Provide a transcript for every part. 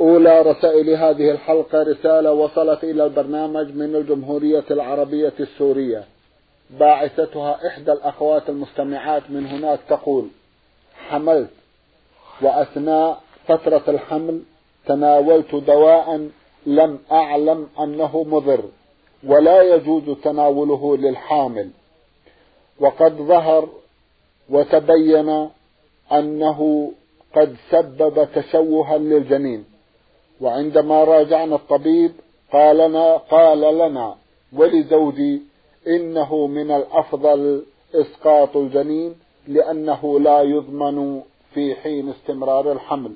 أولى رسائل هذه الحلقة رسالة وصلت إلى البرنامج من الجمهورية العربية السورية. باعثتها إحدى الأخوات المستمعات من هناك تقول حملت وأثناء فترة الحمل تناولت دواء لم أعلم أنه مضر ولا يجوز تناوله للحامل. وقد ظهر وتبين أنه قد سبب تشوها للجنين. وعندما راجعنا الطبيب قال لنا قال لنا ولزوجي إنه من الأفضل إسقاط الجنين لأنه لا يضمن في حين استمرار الحمل.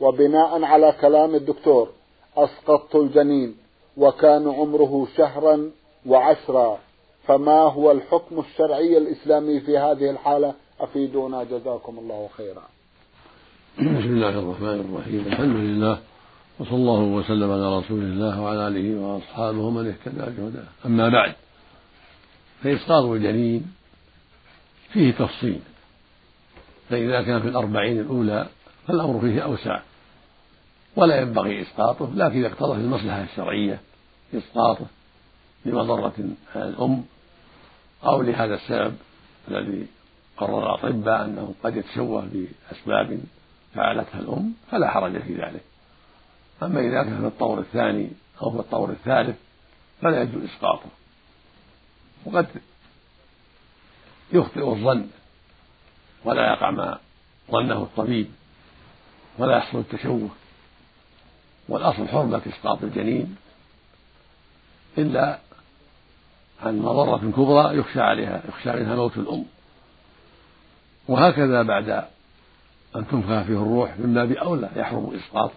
وبناء على كلام الدكتور أسقطت الجنين وكان عمره شهرا وعشرا. فما هو الحكم الشرعي الإسلامي في هذه الحالة؟ أفيدونا جزاكم الله خيرا. بسم الله الرحمن الرحيم. الحمد لله وصلى الله وسلم على رسول الله وعلى آله وأصحابه ومن اهتدى بهداه. أما بعد فاسقاط الجنين فيه تفصيل فإذا كان في الأربعين الأولى فالأمر فيه أوسع ولا ينبغي إسقاطه لكن إذا اقتضت المصلحة الشرعية إسقاطه لمضرة على الأم أو لهذا السبب الذي قرر الأطباء أنه قد يتشوه بأسباب فعلتها الأم فلا حرج في ذلك. أما إذا كان في الطور الثاني أو في الطور الثالث فلا يجوز إسقاطه. وقد يخطئ الظن ولا يقع ما ظنه الطبيب ولا يحصل التشوه. والأصل حرمة إسقاط الجنين إلا عن مضرة كبرى يخشى عليها يخشى منها موت الأم. وهكذا بعد أن تنفخ فيه الروح من باب أولى يحرم إسقاطه.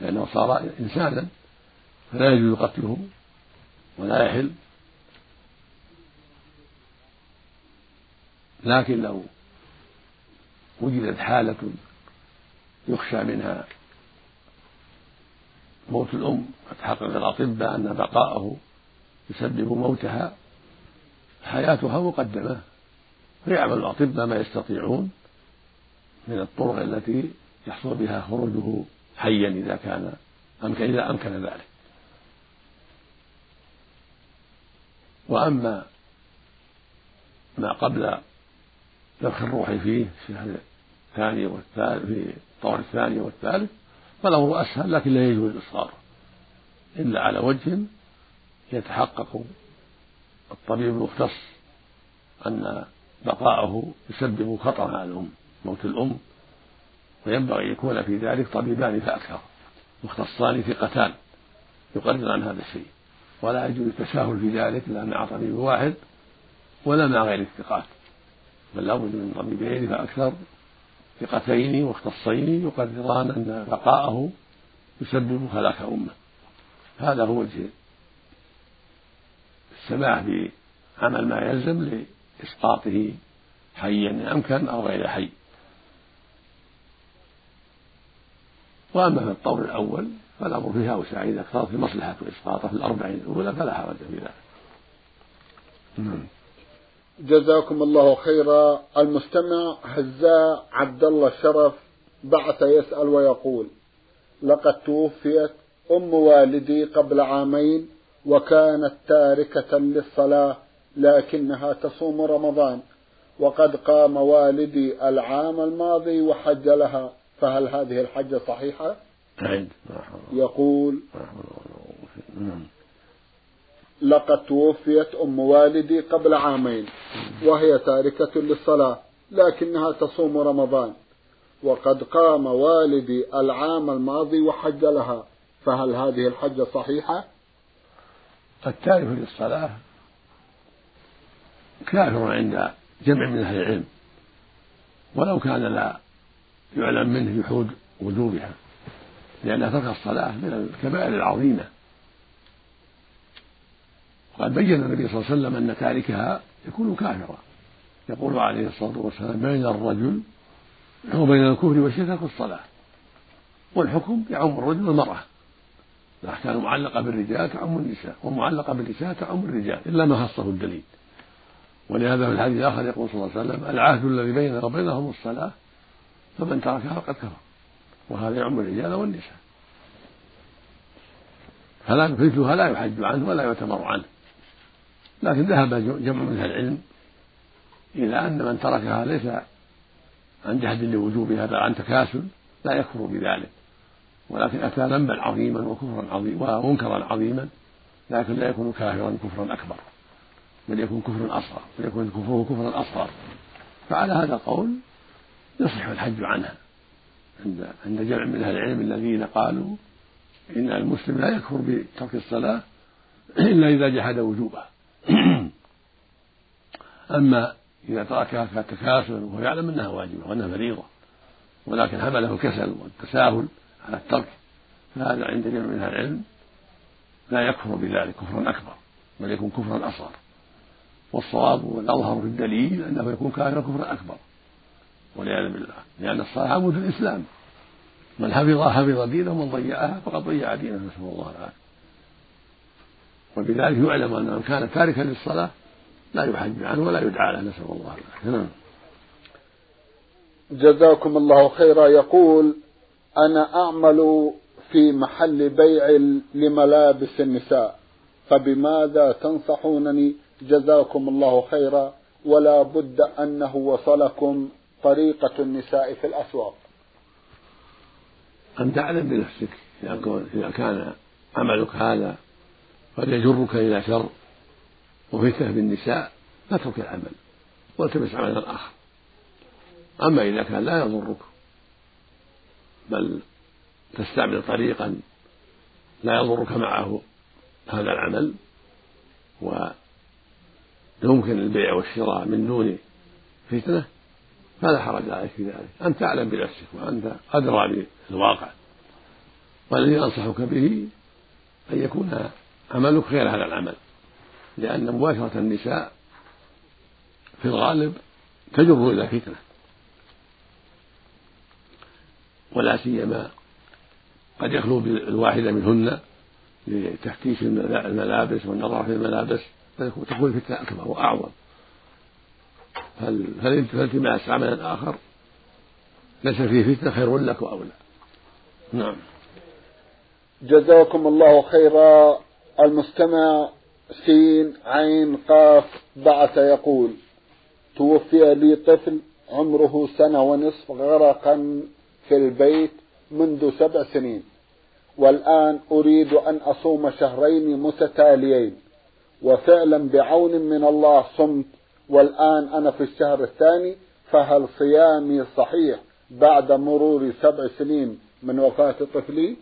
لأنه صار إنسانا فلا يجوز قتله ولا يحل. لكن لو وجدت حالة يخشى منها موت الأم فتحقق الأطباء أن بقاءه يسبب موتها حياتها مقدمة. فيعمل الأطباء ما يستطيعون من الطرق التي يحصل بها خروجه حيا إذا كان أمكن إذا أمكن ذلك. وأما ما قبل نفخ الروح فيه في الشهر الثاني والثالث في الطور الثاني والثالث فالأمر أسهل لكن لا يجوز الإصرار إلا على وجه يتحقق الطبيب المختص أن بقاءه يسبب خطرا على الأم موت الأم. وينبغي أن يكون في ذلك طبيبان فأكثر مختصان ثقتان يقرر عن هذا الشيء. ولا يجوز التساهل في ذلك لا مع طبيب واحد ولا مع غير الثقات. بل لابد من طبيبين فأكثر ثقتين مختصين يقرران أن بقاءه يسبب هلاك أمة. هذا هو وجه السماح بعمل ما يلزم لإسقاطه حيا أمكن أو غير حي. وأما في الطور الأول فالأمر فيها أوسع إذا اقتضت المصلحة إسقاطه في الأربعين الأولى فلا حرج في ذلك نعم. جزاكم الله خيرا المستمع هزاء عبد الله الشرف بعث يسأل ويقول لقد توفيت أم والدي قبل عامين وكانت تاركة للصلاة لكنها تصوم رمضان وقد قام والدي العام الماضي وحج لها فهل هذه الحجة صحيحة؟ عند يقول لقد توفيت أم والدي قبل عامين وهي تاركة للصلاة لكنها تصوم رمضان. وقد قام والدي العام الماضي وحج لها. فهل هذه الحجة صحيحة؟ التارك للصلاة كافر عند جمع من أهل العلم ولو كان لا. يعلم منه جحود وجوبها لأن ترك الصلاة من الكبائر العظيمة. وقد بين النبي صلى الله عليه وسلم أن تاركها يكون كافرا. يقول عليه الصلاة والسلام بين الرجل وبين الكفر والشرك الصلاة والحكم يعم الرجل والمرأة. الأحكام المعلقة بالرجال تعم النساء والمعلقة بالنساء تعم الرجال إلا ما خصه الدليل. ولهذا في الحديث الآخر يقول صلى الله عليه وسلم العهد الذي بيننا وبينهم الصلاة فمن تركها فقد كفر. وهذا يعم الرجال والنساء. فلا مثلها لا يحج عنه ولا يعتمر عنه. لكن ذهب جمع من أهل العلم إلى أن من تركها ليس عن جهد لوجوبها بل عن تكاسل لا يكفر بذلك. ولكن أتى ذنبا عظيما وكفرا عظيما ومنكرا عظيما لكن لا يكون كافرا كفرا أكبر. بل يكون كفرا أصغر بل يكون كفره كفرا أصغر. فعلى هذا القول يصح الحج عنها. عند عند جمع من أهل العلم الذين قالوا إن المسلم لا يكفر بترك الصلاة إلا إذا جحد وجوبها أما إذا تركها كتكاسل وهو يعلم أنها واجبة وأنها فريضة ولكن حمله الكسل والتساهل على الترك فهذا عند جمع من أهل العلم لا يكفر بذلك كفرا أكبر بل يكون كفرا أصغر. والصواب والأظهر في الدليل أنه يكون كافرا كفرا أكبر. والعياذ بالله. لأن الصلاة عمود الإسلام. من حفظها حفظ دينه ومن ضيعها فقد ضيع دينه نسأل الله العافية. وبذلك يعلم أن من كان تاركا للصلاة لا يحج عنه ولا يدعى له نسأل الله العافية. نعم. جزاكم الله خيرا. يقول أنا أعمل في محل بيع لملابس النساء فبماذا تنصحونني؟ جزاكم الله خيرا. ولا بد أنه وصلكم طريقة النساء في الأسواق. أن تعلم بنفسك إذا كان عملك هذا قد يجرك إلى شر وفتنة بالنساء فاترك العمل والتمس عملا آخر أما إذا كان لا يضرك بل تستعمل طريقا لا يضرك معه هذا العمل ويمكن البيع والشراء من دون فتنة فلا حرج عليك في ذلك. أن تعلم بنفسك وأنت أدرى بالواقع. والذي أنصحك به أن يكون عملك غير هذا العمل. لأن مباشرة النساء في الغالب تجر إلى فتنة. ولا سيما قد يخلو بالواحدة منهن لتفتيش الملابس والنظر في الملابس فتكون الفتنة أكبر وأعظم. فالتماس عمل آخر ليس فيه فتنة خير لك وأولى نعم. جزاكم الله خيرا. المستمع سين عين قاف بعث يقول توفي لي طفل عمره سنة ونصف غرقا في البيت منذ سبع سنين والآن أريد أن أصوم شهرين متتاليين وفعلا بعون من الله صمت والآن أنا في الشهر الثاني فهل صيامي صحيح بعد مرور سبع سنين من وفاة طفلي؟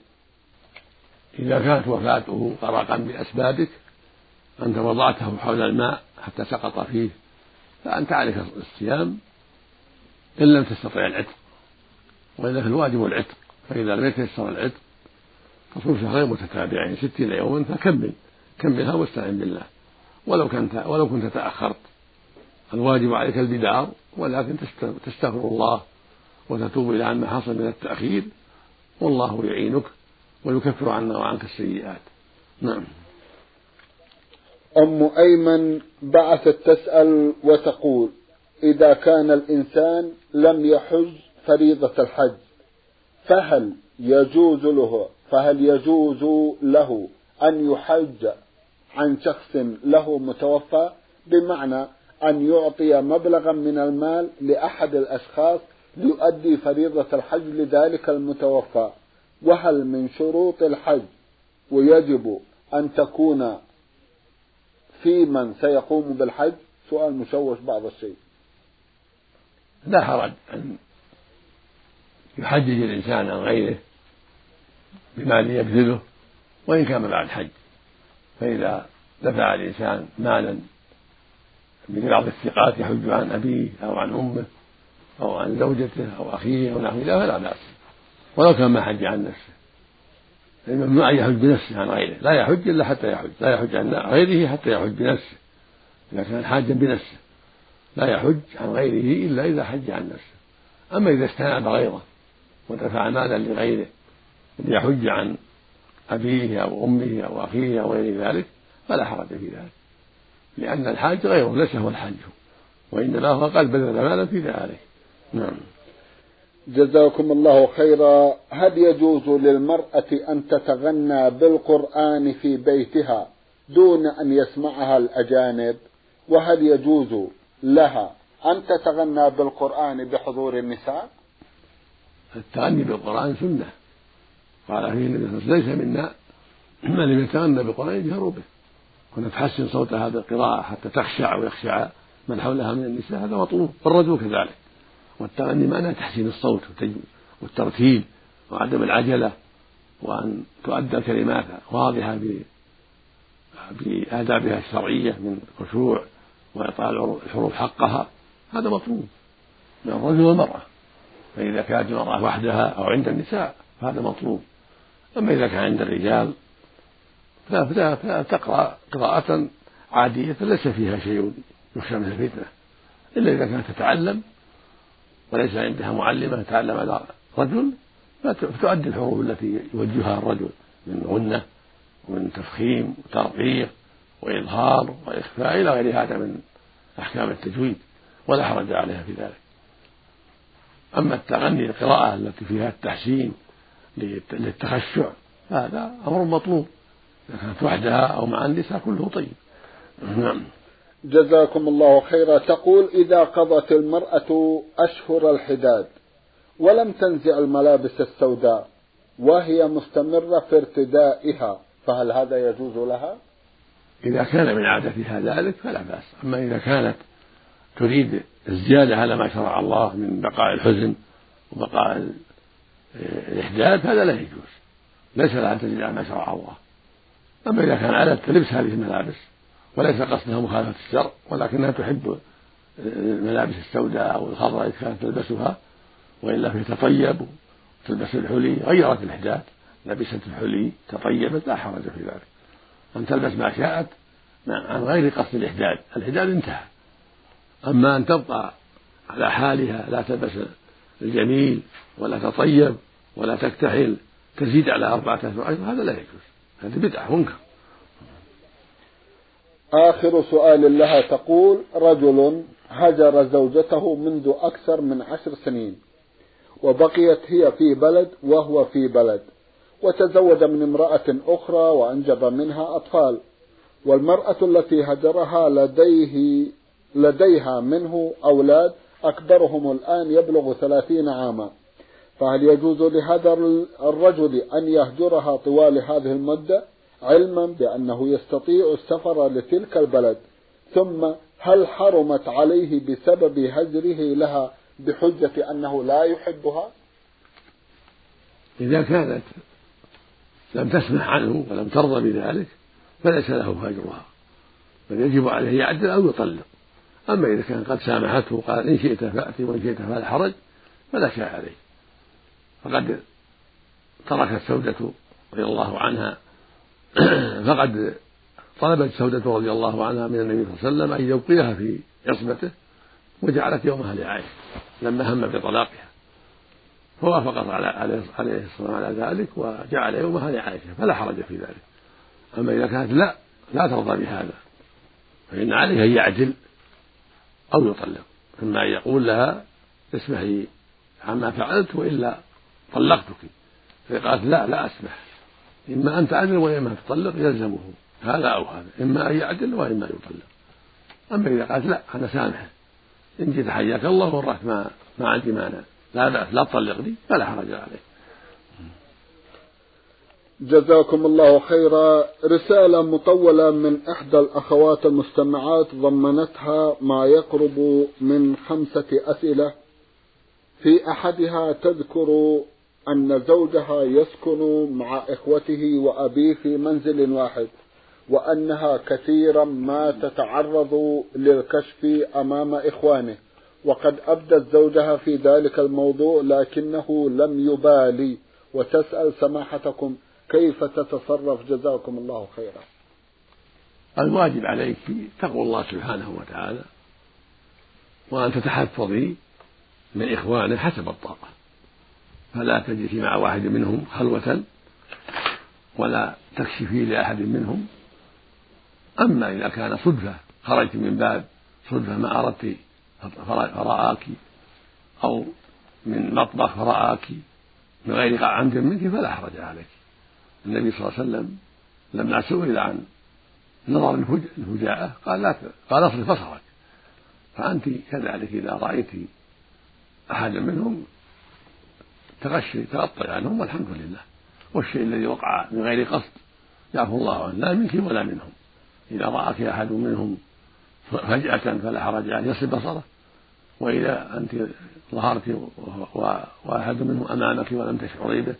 إذا كانت وفاته غرقا بأسبابك أنت وضعته حول الماء حتى سقط فيه فأنت عليك الصيام إن لم تستطع العتق. وإلا فالواجب العتق فإذا لم يتيسر العتق فصوم شهرين متتابعين ستين يوما فكمل كملها واستعن بالله. ولو كنت ولو كنت تأخرت الواجب عليك البدار ولكن تستغفر الله وتتوب إلى عما حصل من التأخير والله يعينك ويكفر عنا وعنك السيئات. نعم. أم أيمن بعثت تسأل وتقول إذا كان الإنسان لم يحج فريضة الحج فهل يجوز له فهل يجوز له أن يحج عن شخص له متوفى؟ بمعنى أن يعطي مبلغا من المال لأحد الأشخاص ليؤدي فريضة الحج لذلك المتوفى. وهل من شروط الحج ويجب أن تكون في من سيقوم بالحج؟ سؤال مشوش بعض الشيء. لا حرج. أن يحجج الإنسان عن غيره بمال يبذله وإن كان بعد حج. فإذا دفع الإنسان مالا من بعض الثقات يحج عن أبيه أو عن أمه أو عن زوجته أو أخيه أو نحو ذلك فلا بأس. ولو كان ما حج عن نفسه. الممنوع أن يحج بنفسه عن غيره. لا يحج إلا حتى يحج. لا يحج عن غيره حتى يحج بنفسه. إذا كان حاجا بنفسه. لا يحج عن غيره إلا إذا حج عن نفسه. أما إذا استناب غيره ودفع مالا لغيره ليحج عن أبيه أو أمه أو أخيه أو غير ذلك فلا حرج في ذلك. لأن الحاج غيره ليس هو الحاج. وإنما هو قد بذل مالا في ذلك. نعم. جزاكم الله خيرا. هل يجوز للمرأة أن تتغنى بالقرآن في بيتها دون أن يسمعها الأجانب؟ وهل يجوز لها أن تتغنى بالقرآن بحضور النساء؟ التغني بالقرآن سنة. قال فيه النبي صلى الله عليه وسلم ليس منا من لم يتغنى بالقرآن يجهر به. وأن تحسن صوتها بالقراءة حتى تخشع ويخشع من حولها من النساء هذا مطلوب. والرجل كذلك. والتغني معناه تحسين الصوت والترتيل وعدم العجلة وأن تؤدى الكلمات واضحة بآدابها الشرعية من خشوع وإعطاء الحروف حقها. هذا مطلوب. من الرجل والمرأة. فإذا كانت المرأة وحدها أو عند النساء فهذا مطلوب. أما إذا كان عند الرجال فتقرأ قراءة عادية ليس فيها شيء يخشى من الفتنة إلا إذا كانت تتعلم وليس عندها معلمة تتعلم على رجل فتؤدي الحروف التي يوجهها الرجل من غنة ومن تفخيم وترقيق وإظهار وإخفاء إلى غير هذا من أحكام التجويد ولا حرج عليها في ذلك. أما التغني القراءة التي فيها التحسين للتخشع هذا أمر مطلوب. كانت وحدها أو مع النساء كله طيب. نعم. جزاكم الله خيرا. تقول إذا قضت المرأة أشهر الحداد ولم تنزع الملابس السوداء وهي مستمرة في ارتدائها فهل هذا يجوز لها؟ إذا كان من عادتها ذلك فلا بأس. أما إذا كانت تريد الزيادة على ما شرع الله من بقاء الحزن وبقاء الإحداث هذا لا يجوز. ليس لها أن تزيد على ما شرع الله. أما إذا كان على لبس هذه الملابس وليس قصدها مخالفة الشرع ولكنها تحب الملابس السوداء أو الخضراء إذا كانت تلبسها وإلا فهي تطيب وتلبس الحلي غيرت الإحداث لبست الحلي تطيبت لا حرج في ذلك. أن تلبس ما شاءت عن غير قصد الإحداد الإحداد انتهى. أما أن تبقى على حالها لا تلبس الجميل ولا تطيب ولا تكتحل تزيد على أربعة أشهر هذا لا يجوز. هذه بدعة منكر. آخر سؤال لها تقول رجل هجر زوجته منذ أكثر من عشر سنين وبقيت هي في بلد وهو في بلد وتزوج من امرأة أخرى وأنجب منها أطفال والمرأة التي هجرها لديه لديها منه أولاد أكبرهم الآن يبلغ ثلاثين عاما. فهل يجوز لهذا الرجل أن يهجرها طوال هذه المدة علما بأنه يستطيع السفر لتلك البلد؟ ثم هل حرمت عليه بسبب هجره لها بحجة أنه لا يحبها؟ إذا كانت لم تسمح عنه ولم ترضى بذلك فليس له هجرها بل يجب عليه يعدل أو يطلق. أما إذا كان قد سامحته وقال إن شئت فأتي وإن شئت فلا حرج فلا شيء عليه. فقد تركت سودة رضي الله عنها. فقد طلبت سودة رضي الله عنها من النبي صلى الله عليه وسلم أن يبقيها في عصمته وجعلت يومها لعائشة لما هم بطلاقها. فوافقت على عليه الصلاة على ذلك وجعل يومها لعائشة فلا حرج في ذلك. أما إذا كانت لا لا ترضى بهذا فإن عليه أن يعدل أو يطلق إما أن يقول لها اسمحي عما فعلت وإلا طلقتك. فقالت لا لا أسمح. إما أن تعدل وإما أن تطلق يلزمه. هذا أو هذا. إما أن يعدل وإما أن يطلق. أما إذا قالت لا أنا سامحة إن جيت حياك الله ورحت ما ما عندي مانع. لا بأس لا تطلقني فلا حرج عليه جزاكم الله خيرا. رسالة مطولة من إحدى الأخوات المستمعات ضمنتها ما يقرب من خمسة أسئلة. في أحدها تذكر أن زوجها يسكن مع إخوته وأبيه في منزل واحد وأنها كثيرا ما تتعرض للكشف أمام إخوانه. وقد أبدت زوجها في ذلك الموضوع لكنه لم يبالي. وتسأل سماحتكم كيف تتصرف؟ جزاكم الله خيرا. الواجب عليك تقوى الله سبحانه وتعالى وأن تتحفظي من إخوانه حسب الطاقة. فلا تجلسي مع واحد منهم خلوة ولا تكشفي لأحد منهم. أما إذا كان صدفة خرجت من باب صدفة ما أردت فرآك أو من مطبخ فرآك من غير عمد منك فلا حرج عليك. النبي صلى الله عليه وسلم لما سئل عن نظر الفجاءة قال لا قال اصرف بصرك فأنت كذلك إذا رأيت أحدا منهم تغشي تغطي عنهم والحمد لله. والشيء الذي وقع من غير قصد يعفو الله عنه لا منك ولا منهم. إذا رآك أحد منهم فجأة فلا حرج عليه يصل بصره. وإذا أنت ظهرت وأحد منهم أمامك ولم تشعري به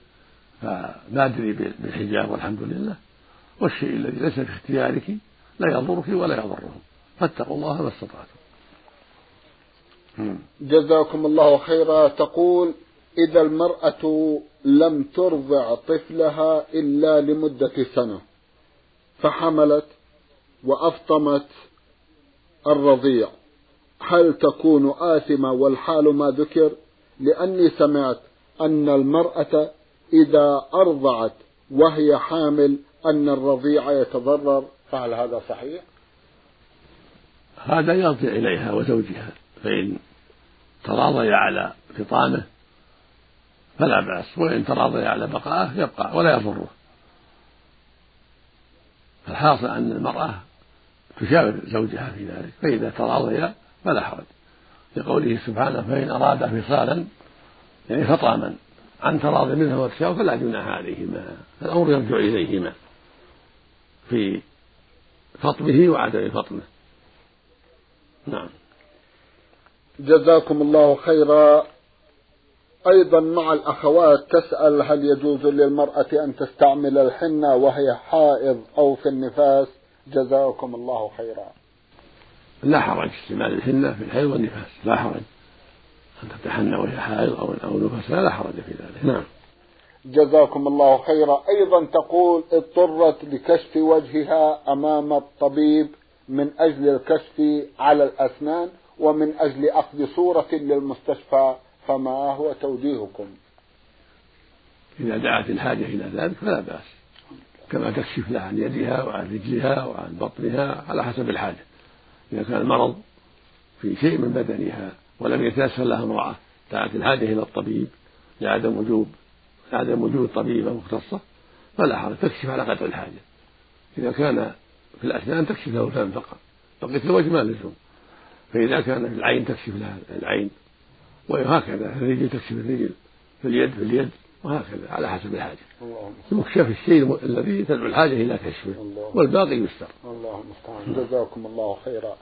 فبادري بالحجاب والحمد لله. والشيء الذي ليس في اختيارك لا يضرك ولا يضرهم. فاتقوا الله ما استطعتم. جزاكم الله خيرا. تقول إذا المرأة لم ترضع طفلها إلا لمدة سنة فحملت وأفطمت الرضيع. هل تكون آثمة والحال ما ذكر؟ لأني سمعت أن المرأة إذا أرضعت وهي حامل أن الرضيع يتضرر. فهل هذا صحيح؟ هذا يرجع إليها وزوجها فإن تراضيا على فطامة فلا بأس وإن تراضيا على بقائه يبقى ولا يضره. الحاصل أن المرأة تشاور زوجها في ذلك فإذا تراضيا فلا حرج. لقوله سبحانه فإن أرادا فصالا يعني فطاما عن تراضي منها وتشاور فلا جناح عليهما الأمر يرجع إليهما في فطمه وعدم فطمه. نعم. جزاكم الله خيرا. أيضا مع الأخوات تسأل هل يجوز للمرأة أن تستعمل الحنة وهي حائض أو في النفاس؟ جزاكم الله خيرا. لا حرج استعمال الحنة في الحيض والنفاس لا حرج. أن تتحنى وهي حائض أو أو نفاس لا حرج في ذلك. نعم. جزاكم الله خيرا. أيضا تقول اضطرت لكشف وجهها أمام الطبيب من أجل الكشف على الأسنان ومن أجل أخذ صورة للمستشفى. فما هو توجيهكم. إذا دعت الحاجة إلى ذلك فلا بأس. كما تكشف لها عن يدها وعن رجلها وعن بطنها على حسب الحاجة. إذا كان المرض في شيء من بدنها ولم يتيسر لها امرأة دعت الحاجة إلى الطبيب لعدم وجوب لعدم وجود طبيبة مختصة فلا حرج. تكشف على قدر الحاجة. إذا كان في الأسنان تكشف له الفم فقط. بقية الوجه ما لزوم. فإذا كان العين تكشف لها العين. وهكذا في الرجل تكشف الرجل في اليد في اليد وهكذا على حسب الحاجة. مكشف الشيء الذي تدعو الحاجة إلى كشفه والباقي يستر. الله المستعان جزاكم الله خيرا.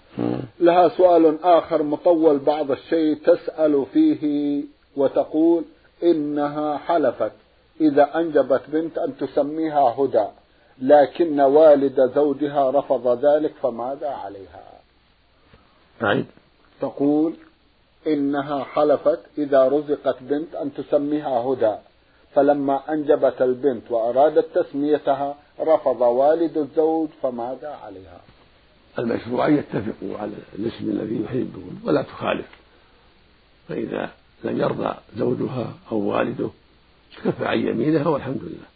لها سؤال آخر مطول بعض الشيء تسأل فيه وتقول إنها حلفت. إذا أنجبت بنت أن تسميها هدى لكن والد زوجها رفض ذلك فماذا عليها؟ أعيد تقول إنها حلفت إذا رزقت بنت أن تسميها هدى. فلما أنجبت البنت وأرادت تسميتها رفض والد الزوج فماذا عليها. المشروع أن يتفقوا على الاسم الذي يحبون ولا تخالف. فإذا لم يرضى زوجها أو والده كف عن يمينها والحمد لله.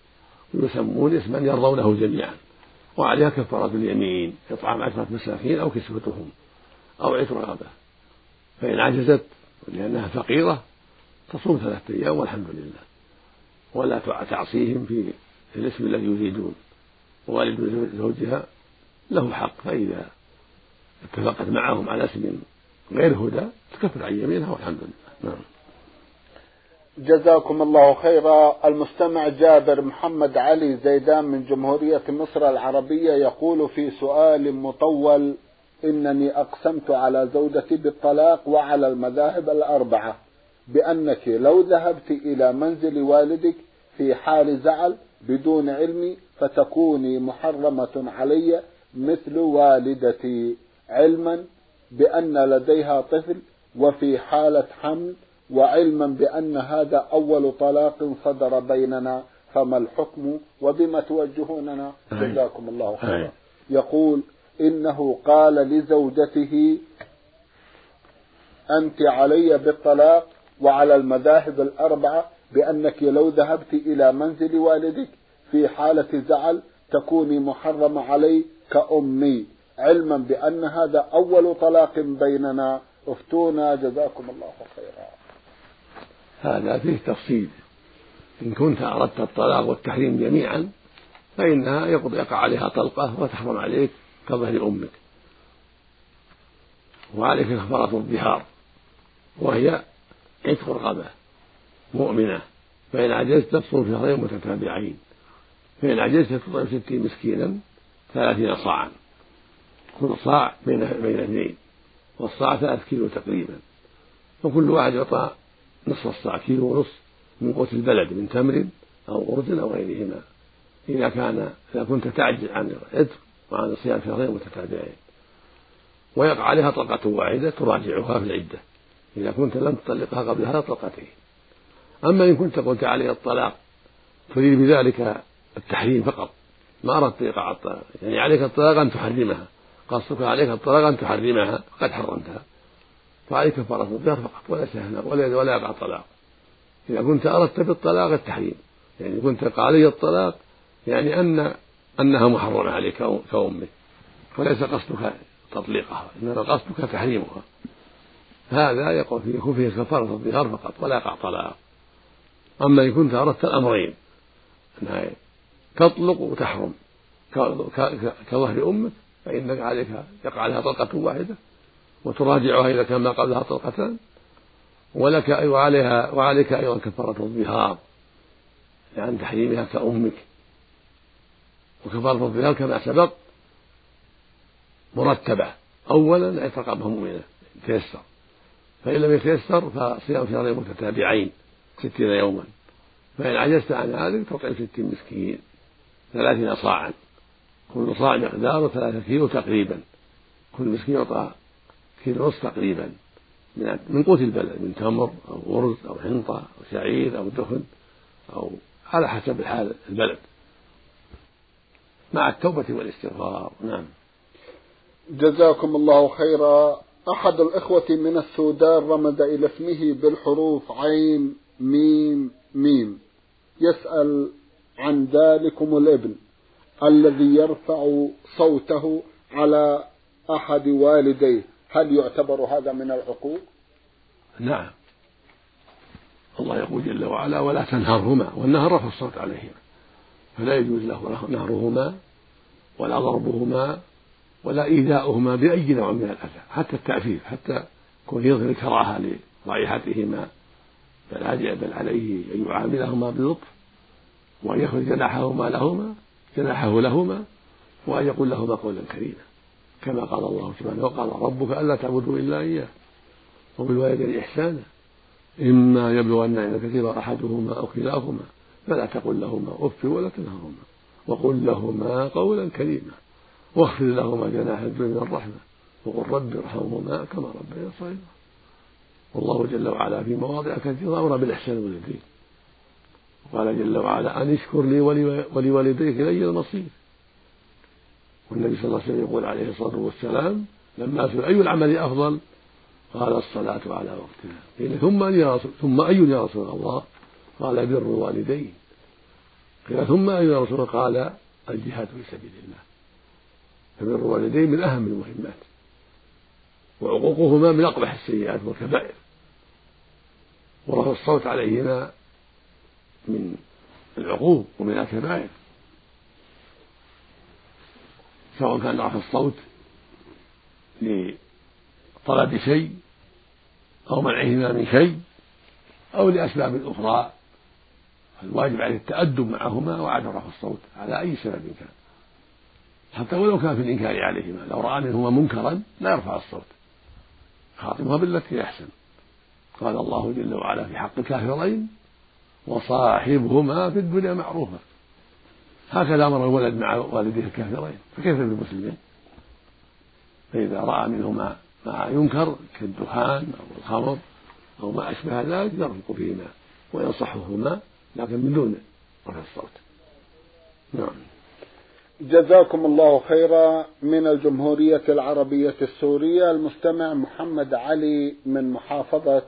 ويسمون اسما يرضونه جميعا. وعليها كفارة اليمين إطعام عشرة مساكين أو كسوتهم أو عتق رغبة فإن عجزت لأنها فقيرة تصوم ثلاثة أيام والحمد لله. ولا تعصيهم في الاسم الذي يريدون. ووالد زوجها له حق فإذا اتفقت معهم على اسم غير هدى تكفر عن يمينها والحمد لله. نعم. جزاكم الله خيرا. المستمع جابر محمد علي زيدان من جمهورية مصر العربية يقول في سؤال مطول إنني أقسمت على زوجتي بالطلاق وعلى المذاهب الأربعة بأنك لو ذهبت إلى منزل والدك في حال زعل بدون علمي فتكوني محرمة علي مثل والدتي. علما بأن لديها طفل وفي حالة حمل وعلما بأن هذا أول طلاق صدر بيننا فما الحكم وبما توجهوننا؟ جزاكم الله خيرا. يقول إنه قال لزوجته أنت علي بالطلاق وعلى المذاهب الأربعة بأنك لو ذهبت إلى منزل والدك في حالة زعل تكوني محرمة علي كأمي. علما بأن هذا أول طلاق بيننا. افتونا. جزاكم الله خيرا. هذا فيه تفصيل. إن كنت أردت الطلاق والتحريم جميعا فإنها يقع عليها طلقة وتحرم عليك. كظهر أمك. وعليك كفارة الظهار وهي عتق رقبة مؤمنة فإن عجزت تصوم شهرين متتابعين. فإن عجزت تطعم ستين مسكينا ثلاثين صاعا. كل صاع بين بين اثنين. والصاع ثلاث كيلو تقريبا. وكل واحد يعطى نصف الصاع كيلو ونصف من قوت البلد من تمر أو أرز أو غيرهما. إذا كان إذا كنت تعجز عن العتق وعن صيام شهرين متتابعين. ويقع عليها طلقة واحدة تراجعها في العدة. إذا كنت لم تطلقها قبل هذا طلقتين. أما إن كنت قلت عليها الطلاق تريد بذلك التحريم فقط. ما أردت إيقاع الطلاق. يعني عليك الطلاق أن تحرمها. قصدك عليك الطلاق أن تحرمها. قد حرمتها. فعليك كفارة الظهر فقط. ولا سهل ولا ولا يقع الطلاق إذا كنت أردت بالطلاق التحريم. يعني كنت علي الطلاق يعني أن أنها محرمة عليك كأمك وليس قصدك تطليقها إنما قصدك تحريمها. هذا يقول فيه يكون فيه كفارة الظهار فقط ولا يقع طلاق. أما إن كنت أردت الأمرين أنها تطلق وتحرم. كظهر أمك فإنك عليك يقع عليها طلقة واحدة وتراجعها إذا كان ما قبلها طلقتان. ولك وعليها وعليك أيضا كفارة الظهار لأن تحريمها كأمك. وكفارة الظهار كما سبق مرتبة. أولا عتق رقبة مؤمنة تيسر فإن لم يتيسر فصيام شهرين متتابعين ستين يوما. فإن عجزت عن ذلك تطعم ستين مسكين ثلاثين صاعا. كل صاع مقداره ثلاثة كيلو تقريبا. كل مسكين يعطى كيلو ونصف تقريبا. من قوت البلد من تمر أو أرز أو حنطة أو شعير أو دخن أو على حسب الحال البلد. مع التوبة والاستغفار. نعم. جزاكم الله خيرا. أحد الإخوة من السودان رمز إلى اسمه بالحروف عين ميم ميم. يسأل عن ذلكم الابن الذي يرفع صوته على أحد والديه. هل يعتبر هذا من العقوق؟ نعم. الله يقول جل وعلا ولا تنهرهما والنهر رفع الصوت عليهما. فلا يجوز له نهرهما ولا ضربهما ولا إيذاؤهما بأي نوع من الأذى حتى التأثير حتى يكون يظهر كراهة لرائحتهما. بل بل عليه أن يعاملهما بلطف وأن يخرج جناحهما لهما جناحه لهما وأن يقول لهما قولا كريما. كما قال الله سبحانه وقال ربك ألا تعبدوا إلا إياه وبالوالدين إحسانا. إما يبلغن عندك كثير أحدهما أو كلاهما. فلا تقل لهما أف ولا تنهرهما وقل لهما قولا كريما واخفض لهما جناح الذل من الرحمة وقل رب ارحمهما كما ربيا صغيرا والله جل وعلا في مواضع كثيرة أمر بالإحسان والدين وقال جل وعلا أن اشكر لي ولوالديك إلي المصير والنبي صلى الله عليه وسلم يقول عليه الصلاة والسلام لما سئل أي العمل أفضل؟ قال الصلاة على وقتها. قيل ثم ثم أي يا رسول الله؟ قال بر الوالدين. قيل ثم أي يا رسول قال الجهاد في سبيل الله. فبر الوالدين من أهم المهمات وعقوقهما من أقبح السيئات والكبائر. ورفع الصوت عليهما من العقوق ومن الكبائر. سواء كان رفع الصوت لطلب شيء أو منعهما من شيء أو لأسباب أخرى. الواجب عليه التأدب معهما وعدم رفع الصوت على أي سبب كان. حتى ولو كان في الإنكار عليهما لو رأى منهما منكرا لا يرفع الصوت. خاطبها بالتي أحسن. قال الله جل وعلا في حق الكافرين وصاحبهما في الدنيا معروفا هكذا أمر الولد مع والديه الكافرين. فكيف بالمسلمين؟ فإذا رأى منهما ما ينكر كالدخان أو الخمر أو ما أشبه ذلك يرفق فيهما وينصحهما لكن من دون رفع الصوت. نعم. جزاكم الله خيرا من الجمهورية العربية السورية. المستمع محمد علي من محافظة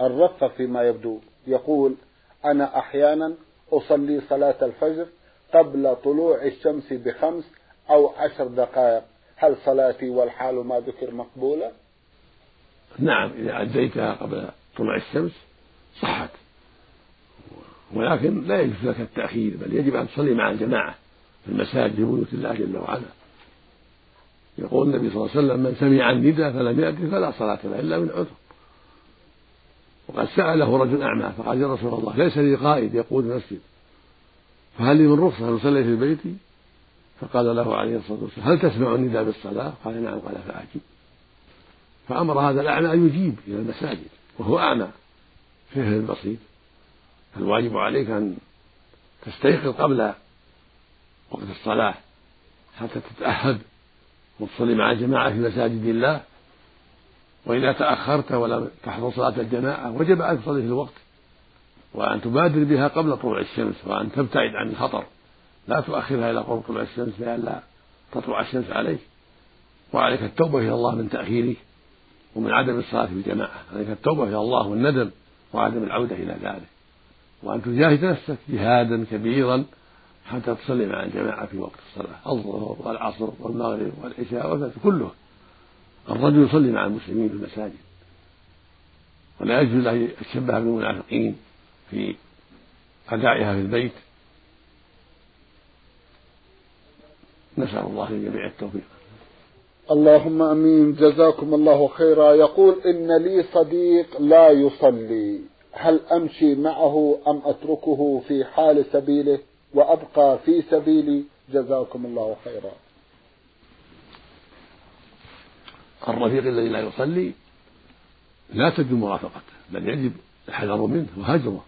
الرقة فيما يبدو يقول أنا أحيانا أصلي صلاة الفجر قبل طلوع الشمس بخمس أو عشر دقائق. هل صلاتي والحال ما ذكر مقبولة؟ نعم إذا أديتها قبل طلوع الشمس صحت ولكن لا يجوز لك التأخير بل يجب أن تصلي مع الجماعة في المساجد في بيوت الله جل وعلا. يقول النبي صلى الله عليه وسلم من سمع النداء فلم يأتي فلا صلاة له إلا من عذر. وقد سأله رجل أعمى فقال يا رسول الله ليس لي قائد يقود المسجد فهل لي من رخصة أن أصلي في بيتي؟ فقال له عليه الصلاة والسلام هل تسمع النداء بالصلاة؟ قال نعم. قال فأجب فأمر هذا الأعمى أن يجيب إلى المساجد وهو أعمى. فيه البسيط. فالواجب عليك أن تستيقظ قبل وقت الصلاة حتى تتأهب وتصلي مع الجماعة في مساجد الله. وإذا تأخرت ولم تحضر صلاة الجماعة وجب أن تصلي في الوقت وأن تبادر بها قبل طلوع الشمس وأن تبتعد عن الخطر. لا تؤخرها إلى قرب طلوع الشمس لئلا تطلع الشمس عليك. وعليك التوبة إلى الله من تأخيرك ومن عدم الصلاة في الجماعة. عليك التوبة إلى الله والندم وعدم العودة إلى ذلك. وأن تجاهد نفسك جهادا كبيرا حتى تصلي مع الجماعة في وقت الصلاة. الظهر والعصر والمغرب والعشاء والفجر كله. الرجل يصلي مع المسلمين في المساجد. ولا يجوز له يتشبه بالمنافقين في أدائها في البيت. نسأل الله للجميع التوفيق. اللهم امين جزاكم الله خيرا. يقول إن لي صديق لا يصلي. هل أمشي معه أم أتركه في حال سبيله وأبقى في سبيلي؟ جزاكم الله خيرا. الرفيق الذي لا يصلي لا تجب مرافقته بل يجب الحذر منه وهجره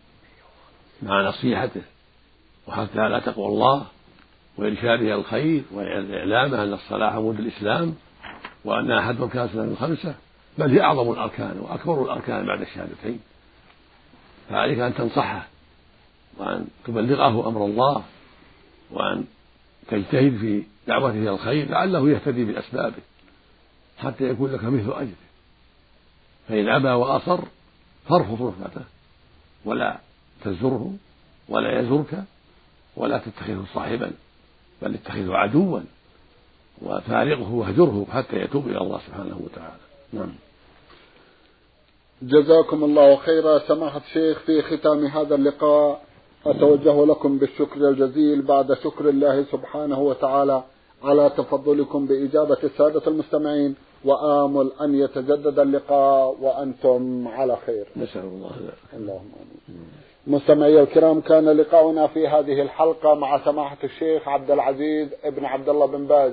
مع نصيحته. وحتى لا تقوى الله وإرشاده الخير وإعلامه أن الصلاة عمود الإسلام وأن أحد أركان الخمسة بل هي أعظم الأركان وأكبر الأركان بعد الشهادتين. فعليك أن تنصحه وأن تبلغه أمر الله وأن تجتهد في دعوته إلى الخير لعله يهتدي بأسبابه حتى يكون لك مثل أجره. فإن أبى وأصر فارفض رفقته ولا تزره ولا يزرك ولا تتخذه صاحبا بل اتخذه عدوا. وفارقه واهجره حتى يتوب إلى الله سبحانه وتعالى. نعم. جزاكم الله خيرا. سماحة الشيخ في ختام هذا اللقاء أتوجه لكم بالشكر الجزيل بعد شكر الله سبحانه وتعالى على تفضلكم بإجابة السادة المستمعين. وآمل أن يتجدد اللقاء وأنتم على خير. نسأل الله اللهم آمين. مستمعي الكرام كان لقاؤنا في هذه الحلقة مع سماحة الشيخ عبد العزيز ابن عبد الله بن باز.